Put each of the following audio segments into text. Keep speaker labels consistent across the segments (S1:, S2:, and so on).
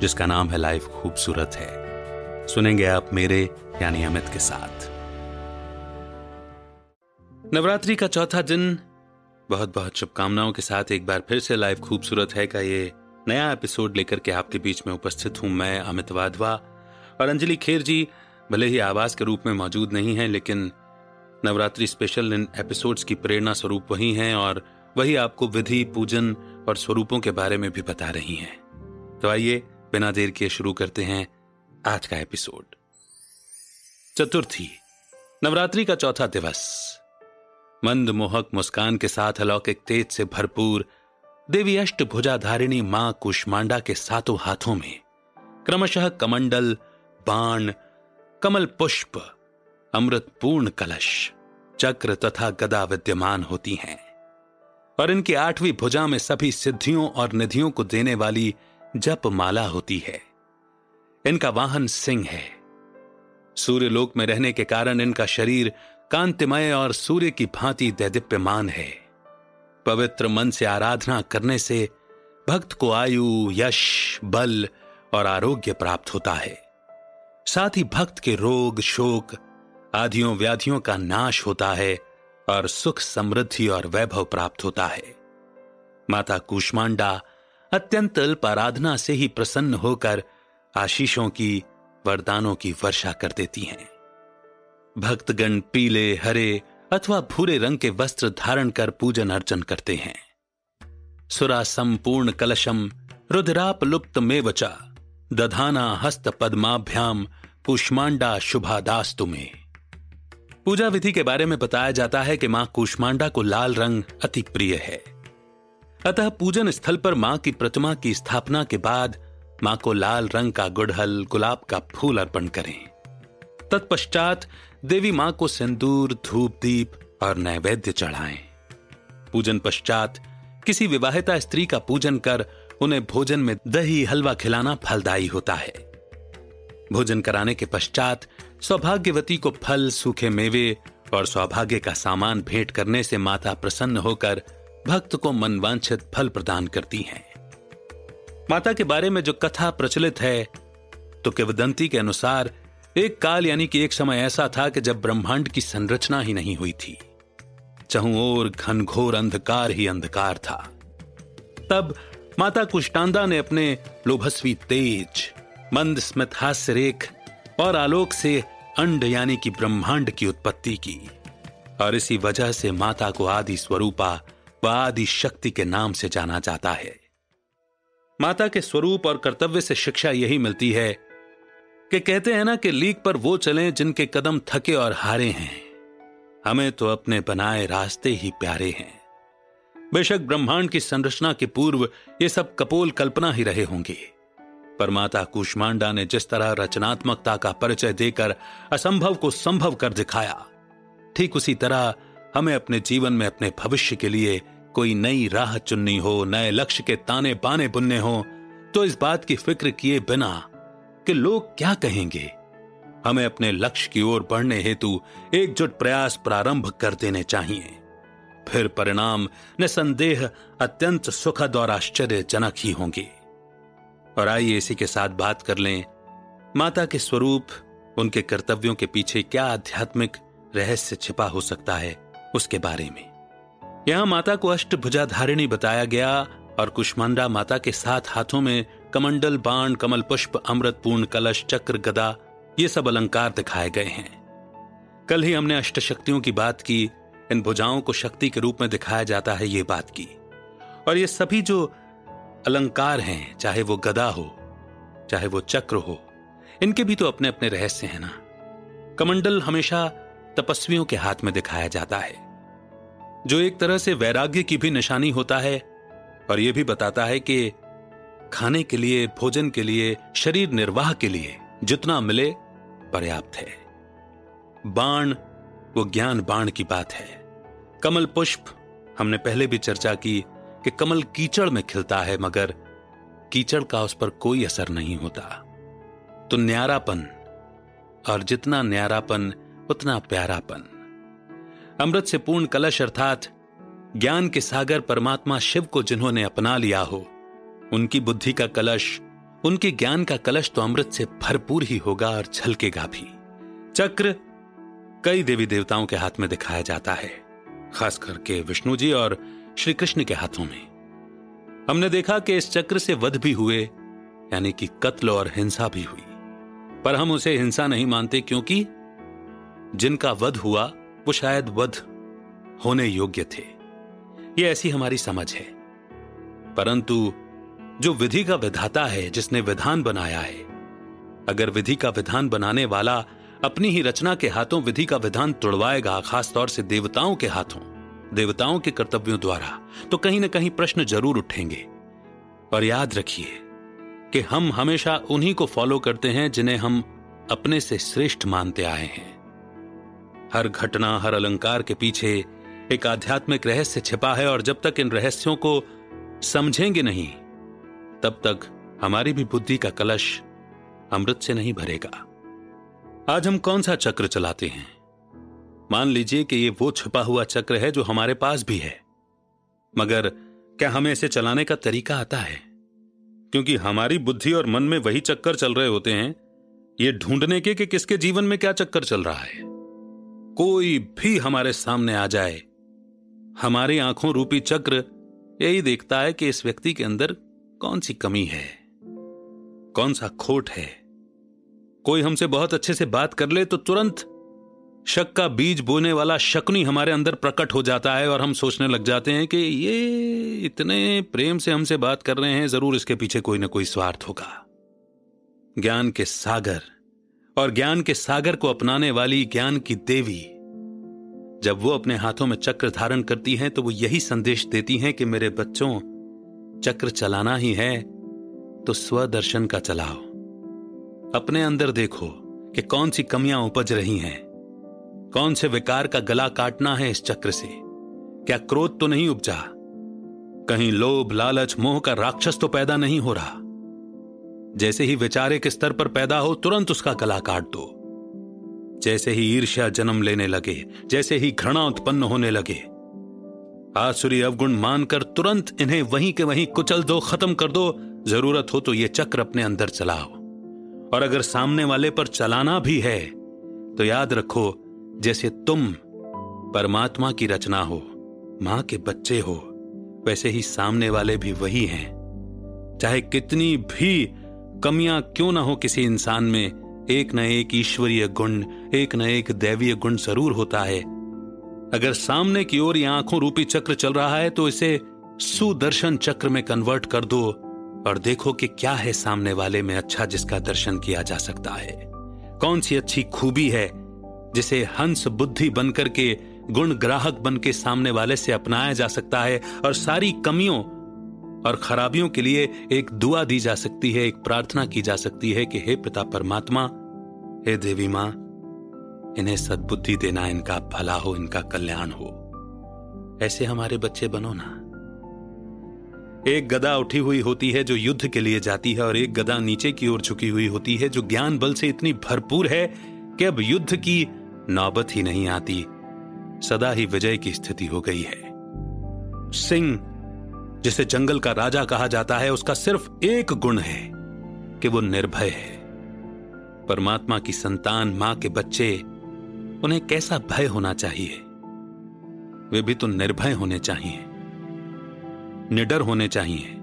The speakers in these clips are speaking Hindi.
S1: जिसका नाम है लाइफ खूबसूरत है। सुनेंगे आप मेरे, यानी अमित के साथ। नवरात्रि का चौथा दिन बहुत बहुत शुभकामनाओं के साथ एक बार फिर से लाइफ खूबसूरत है का ये नया एपिसोड लेकर के आपके बीच में उपस्थित हूँ मैं, अमित वाधवा। और अंजलि खेर जी, भले ही आवाज़ के रूप में मौजूद नहीं है, लेकिन नवरात्रि स्पेशल इन एपिसोड्स की प्रेरणा स्वरूप वही हैं और वही आपको विधि, पूजन और स्वरूपों के बारे में भी बता रही हैं। तो आइए बिना देर किए शुरू करते हैं आज का एपिसोड। चतुर्थी, नवरात्रि का चौथा दिवस। मंद मोहक मुस्कान के साथ अलौकिक तेज से भरपूर देवी अष्ट भुजाधारिणी माँ कुष्मांडा के सातों हाथों में क्रमशः कमंडल, बाण, कमल पुष्प, अमृतपूर्ण कलश, चक्र तथा गदा विद्यमान होती हैं। और इनकी आठवीं भुजा में सभी सिद्धियों और निधियों को देने वाली जप माला होती है। इनका वाहन सिंह है। सूर्यलोक में रहने के कारण इनका शरीर कांतिमय और सूर्य की भांति दैदिप्यमान है। पवित्र मन से आराधना करने से भक्त को आयु, यश, बल और आरोग्य प्राप्त होता है। साथ ही भक्त के रोग, शोक, आदियों, व्याधियों का नाश होता है और सुख समृद्धि और वैभव प्राप्त होता है। माता कुष्मांडा अत्यंत अल्प आराधना से ही प्रसन्न होकर आशीषों की, वरदानों की वर्षा कर देती हैं। भक्तगण पीले, हरे अथवा भूरे रंग के वस्त्र धारण कर पूजन अर्चन करते हैं। सुरा संपूर्ण कलशम, रुद्राप लुप्त मेवचा, दधाना हस्त पद्माभ्याम, कुष्मांडा शुभादास तुम्हें पूजा विधि के बारे में बताया जाता है कि माँ कुष्मांडा को लाल रंग अति प्रिय है। अतः पूजन स्थल पर माँ की प्रतिमा की स्थापना के बाद माँ को लाल रंग का गुड़हल, गुलाब का फूल अर्पण करें। तत्पश्चात देवी माँ को सिंदूर, धूप दीप और नैवेद्य चढ़ाएँ। पूजन पश्चात किसी विवाहिता स्त्री का पूजन कर उन्हें भोजन में दही, हलवा खिलाना फलदायी होता है। भोजन कराने के पश्चात सौभाग्यवती को फल, सूखे मेवे और सौभाग्य का सामान भेंट करने से माता प्रसन्न होकर भक्त को मनवांछित फल प्रदान करती हैं। माता के बारे में जो कथा प्रचलित है तो किवदंती के अनुसार, एक काल यानी कि एक समय ऐसा था कि जब ब्रह्मांड की संरचना ही नहीं हुई थी। चहु और घनघोर अंधकार ही अंधकार था। तब माता कुष्टांदा ने अपने लोभस्वी तेज, मंद स्मित हास्य रेख और आलोक से अंड यानी कि ब्रह्मांड की उत्पत्ति की। और इसी वजह से माता को आदि स्वरूपा व आदि शक्ति के नाम से जाना जाता है। माता के स्वरूप और कर्तव्य से शिक्षा यही मिलती है कि कहते हैं ना कि लीक पर वो चलें जिनके कदम थके और हारे हैं। हमें तो अपने बनाए रास्ते ही प्यारे हैं। बेशक ब्रह्मांड की संरचना के पूर्व ये सब कपोल कल्पना ही रहे होंगे। पर माता कुष्मांडा ने जिस तरह रचनात्मकता का परिचय देकर असंभव को संभव कर दिखाया, ठीक उसी तरह हमें अपने जीवन में अपने भविष्य के लिए कोई नई राह चुननी हो, नए लक्ष्य के ताने बाने बुनने हो तो इस बात की फ़िक्र किए बिना कि लोग क्या कहेंगे? हमें अपने लक्ष्य की ओर बढ़ने हेतु एकजुट प्रयास प्रारंभ कर देने चाहिए। फिर परिणाम निसंदेह अत्यंत सुखद और आश्चर्यजनक ही होंगे। और आइए इसी के साथ बात कर लें, माता के स्वरूप, उनके कर्तव्यों के पीछे क्या आध्यात्मिक रहस्य छिपा हो सकता है? उसके बारे में। यहाँ माता को अष्टभुजाधारिणी बताया गया और कुष्मांडा माता के सात हाथों में कमंडल, बाण, कमल पुष्प अमृतपूर्ण कलश, चक्र, गदा, ये सब अलंकार दिखाए गए हैं। कल ही हमने अष्ट शक्तियों की बात की, इन भुजाओं को शक्ति के रूप में दिखाया जाता है ये बात की। और ये सभी जो अलंकार हैं, चाहे वो गदा हो, चाहे वो चक्र हो, इनके भी तो अपने अपने रहस्य हैं ना। कमंडल हमेशा तपस्वियों के हाथ में दिखाया जाता है, जो एक तरह से वैराग्य की भी निशानी होता है, और यह भी बताता है कि खाने के लिए, भोजन के लिए, शरीर निर्वाह के लिए जितना मिले, पर्याप्त है। बाण, वो ज्ञान बाण की बात है। कमल पुष्प, हमने पहले भी चर्चा की कि कमल कीचड़ में खिलता है, मगर कीचड़ का उस पर कोई असर नहीं होता। तो न्यारापन, और जितना न्यारापन उतना प्यारापन। अमृत से पूर्ण कलश अर्थात ज्ञान के सागर परमात्मा शिव को जिन्होंने अपना लिया हो, उनकी बुद्धि का कलश, उनके ज्ञान का कलश तो अमृत से भरपूर ही होगा और झलकेगा भी। चक्र कई देवी देवताओं के हाथ में दिखाया जाता है खास करके विष्णु जी और श्री कृष्ण के हाथों में। हमने देखा कि इस चक्र से वध भी हुए, यानी कि कत्ल और हिंसा भी हुई। पर हम उसे हिंसा नहीं मानते क्योंकि जिनका वध हुआ, वो शायद वध होने योग्य थे। ये ऐसी हमारी समझ है। परंतु जो विधि का विधाता है, जिसने विधान बनाया है, अगर विधि का विधान बनाने वाला अपनी ही रचना के हाथों विधि का विधान तोड़वाएगा, खासतौर से देवताओं के हाथों, देवताओं के कर्तव्यों द्वारा तो कहीं ना कहीं प्रश्न ज़रूर उठेंगे। और याद रखिए कि हम हमेशा उन्हीं को फॉलो करते हैं जिन्हें हम अपने से श्रेष्ठ मानते आए हैं। हर घटना, हर अलंकार के पीछे एक आध्यात्मिक रहस्य छिपा है और जब तक इन रहस्यों को समझेंगे नहीं, तब तक हमारी भी बुद्धि का कलश अमृत से नहीं भरेगा। आज हम कौन सा चक्र चलाते हैं? मान लीजिए कि ये वो छुपा हुआ चक्र है जो हमारे पास भी है। मगर क्या हमें इसे चलाने का तरीका आता है? क्योंकि हमारी बुद्धि और मन में वही चक्कर चल रहे होते हैं। ये ढूँढने के कि किसके जीवन में क्या चक्कर चल रहा है? कोई भी हमारे सामने आ जाए, हमारी आँखों रूपी चक्र यही देखता है कि इस व्यक्ति के अंदर कौन सी कमी है, कौन सा खोट है। कोई हमसे बहुत अच्छे से बात कर ले तो तुरंत शक का बीज बोने वाला शकुनी हमारे अंदर प्रकट हो जाता है और हम सोचने लग जाते हैं कि ये इतने प्रेम से हमसे बात कर रहे हैं, ज़रूर इसके पीछे कोई ना कोई स्वार्थ होगा। ज्ञान के सागर और ज्ञान के सागर को अपनाने वाली ज्ञान की देवी। जब वो अपने हाथों में चक्र धारण करती हैं तो वो यही संदेश देती हैं कि मेरे बच्चों, चक्र चलाना ही है तो स्वदर्शन का चलाओ। अपने अंदर देखो कि कौन सी कमियाँ उपज रही हैं। कौन से विकार का गला काटना है इस चक्र से। क्या क्रोध तो नहीं उपजा? कहीं लोभ, लालच, मोह का राक्षस तो पैदा नहीं हो रहा। जैसे ही विचारिक स्तर पर पैदा हो, तुरंत उसका गला काट दो। जैसे ही ईर्ष्या जन्म लेने लगे, जैसे ही घृणा उत्पन्न होने लगे, आसुरी अवगुण मानकर तुरंत इन्हें वहीं के वहीं कुचल दो, खत्म कर दो। ज़रूरत हो तो ये चक्र अपने अंदर चलाओ। और अगर सामने वाले पर चलाना भी है तो याद रखो, जैसे तुम परमात्मा की रचना हो, माँ के बच्चे हो, वैसे ही सामने वाले भी वही हैं। चाहे कितनी भी कमियाँ क्यों ना हो किसी इंसान में? एक न एक ईश्वरीय गुण, एक न एक दैवीय गुण ज़रूर होता है। अगर सामने की ओर यह आँखों रूपी चक्र चल रहा है तो इसे सुदर्शन चक्र में कन्वर्ट कर दो और देखो कि क्या है सामने वाले में अच्छा जिसका दर्शन किया जा सकता है। कौन सी अच्छी खूबी है जिसे हंस बुद्धि बनकर के, गुण ग्राहक बन के सामने वाले से अपनाया जा सकता है और सारी कमियों और खराबियों के लिए एक दुआ दी जा सकती है, एक प्रार्थना की जा सकती है कि हे पिता परमात्मा, हे देवी माँ, इन्हें सद्बुद्धि देना, इनका भला हो, इनका कल्याण हो। ऐसे हमारे बच्चे बनो ना। एक गदा उठी हुई होती है जो युद्ध के लिए जाती है और एक गदा नीचे की ओर झुकी हुई होती है जो ज्ञान बल से इतनी भरपूर है कि अब युद्ध की नौबत ही नहीं आती। सदा ही विजय की स्थिति हो गई है। सिंह जिसे जंगल का राजा कहा जाता है, उसका सिर्फ़ एक गुण है कि वो निर्भय है। परमात्मा की संतान, माँ के बच्चे, उन्हें कैसा भय होना चाहिए? वे भी तो निर्भय होने चाहिए, निडर होने चाहिए।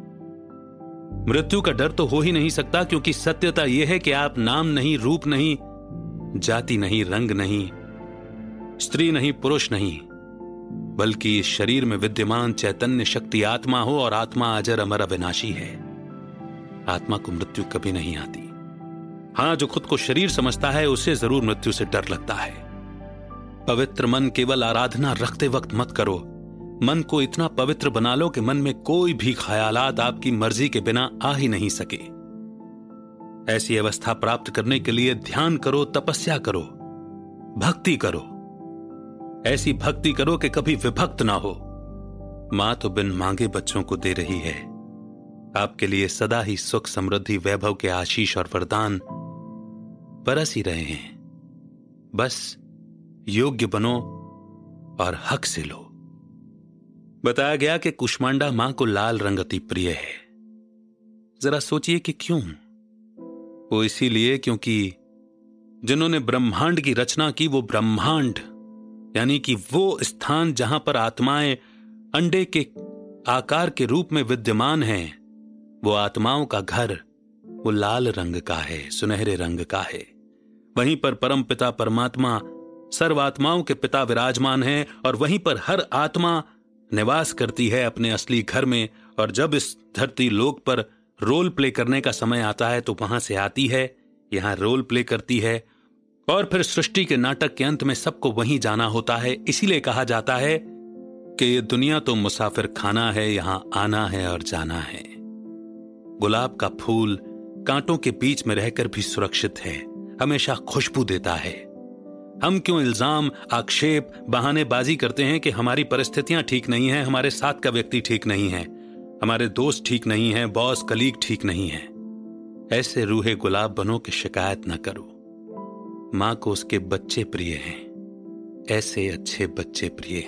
S1: मृत्यु का डर तो हो ही नहीं सकता, क्योंकि सत्यता यह है कि आप नाम नहीं, रूप नहीं, जाति नहीं, रंग नहीं, स्त्री नहीं, पुरुष नहीं बल्कि इस शरीर में विद्यमान चैतन्य शक्ति आत्मा हो और आत्मा अजर अमर अविनाशी है। आत्मा को मृत्यु कभी नहीं आती। हाँ, जो खुद को शरीर समझता है, उसे ज़रूर मृत्यु से डर लगता है। पवित्र मन केवल आराधना रखते वक्त मत करो। मन को इतना पवित्र बना लो कि मन में कोई भी ख्यालात आपकी मर्ज़ी के बिना आ ही नहीं सके। ऐसी अवस्था प्राप्त करने के लिए ध्यान करो, तपस्या करो, भक्ति करो। ऐसी भक्ति करो कि कभी विभक्त ना हो। माँ तो बिन मांगे बच्चों को दे रही है। आपके लिए सदा ही सुख, समृद्धि, वैभव के आशीष और वरदान बरस ही रहे हैं। बस योग्य बनो और हक से लो। बताया गया कि कुष्मांडा माँ को लाल रंग अति प्रिय है। जरा सोचिए कि क्यों? वो इसीलिए क्योंकि जिन्होंने ब्रह्मांड की रचना की, वो ब्रह्मांड यानी कि वो स्थान जहाँ पर आत्माएँ अंडे के आकार के रूप में विद्यमान हैं, वो आत्माओं का घर, वो लाल रंग का है, सुनहरे रंग का है। वहीं पर परम पिता परमात्मा, सर्वात्माओं के पिता विराजमान हैं और वहीं पर हर आत्मा निवास करती है अपने असली घर में और जब इस धरती लोक पर रोल प्ले करने का समय आता है तो वहाँ से आती है, यहाँ रोल प्ले करती है और फिर सृष्टि के नाटक के अंत में सबको वहीं जाना होता है। इसीलिए कहा जाता है कि ये दुनिया तो मुसाफिर खाना है, यहाँ आना है और जाना है। गुलाब का फूल कांटों के बीच में रहकर भी सुरक्षित है, हमेशा खुशबू देता है। हम क्यों इल्ज़ाम, आक्षेप, बहानेबाजी करते हैं कि हमारी परिस्थितियाँ ठीक नहीं हैं, हमारे साथ का व्यक्ति ठीक नहीं है, हमारे दोस्त ठीक नहीं है, बॉस, कलीग ठीक नहीं है। ऐसे रूहे गुलाब बनो कि शिकायत न करो। माँ को उसके बच्चे प्रिय हैं। ऐसे अच्छे बच्चे प्रिय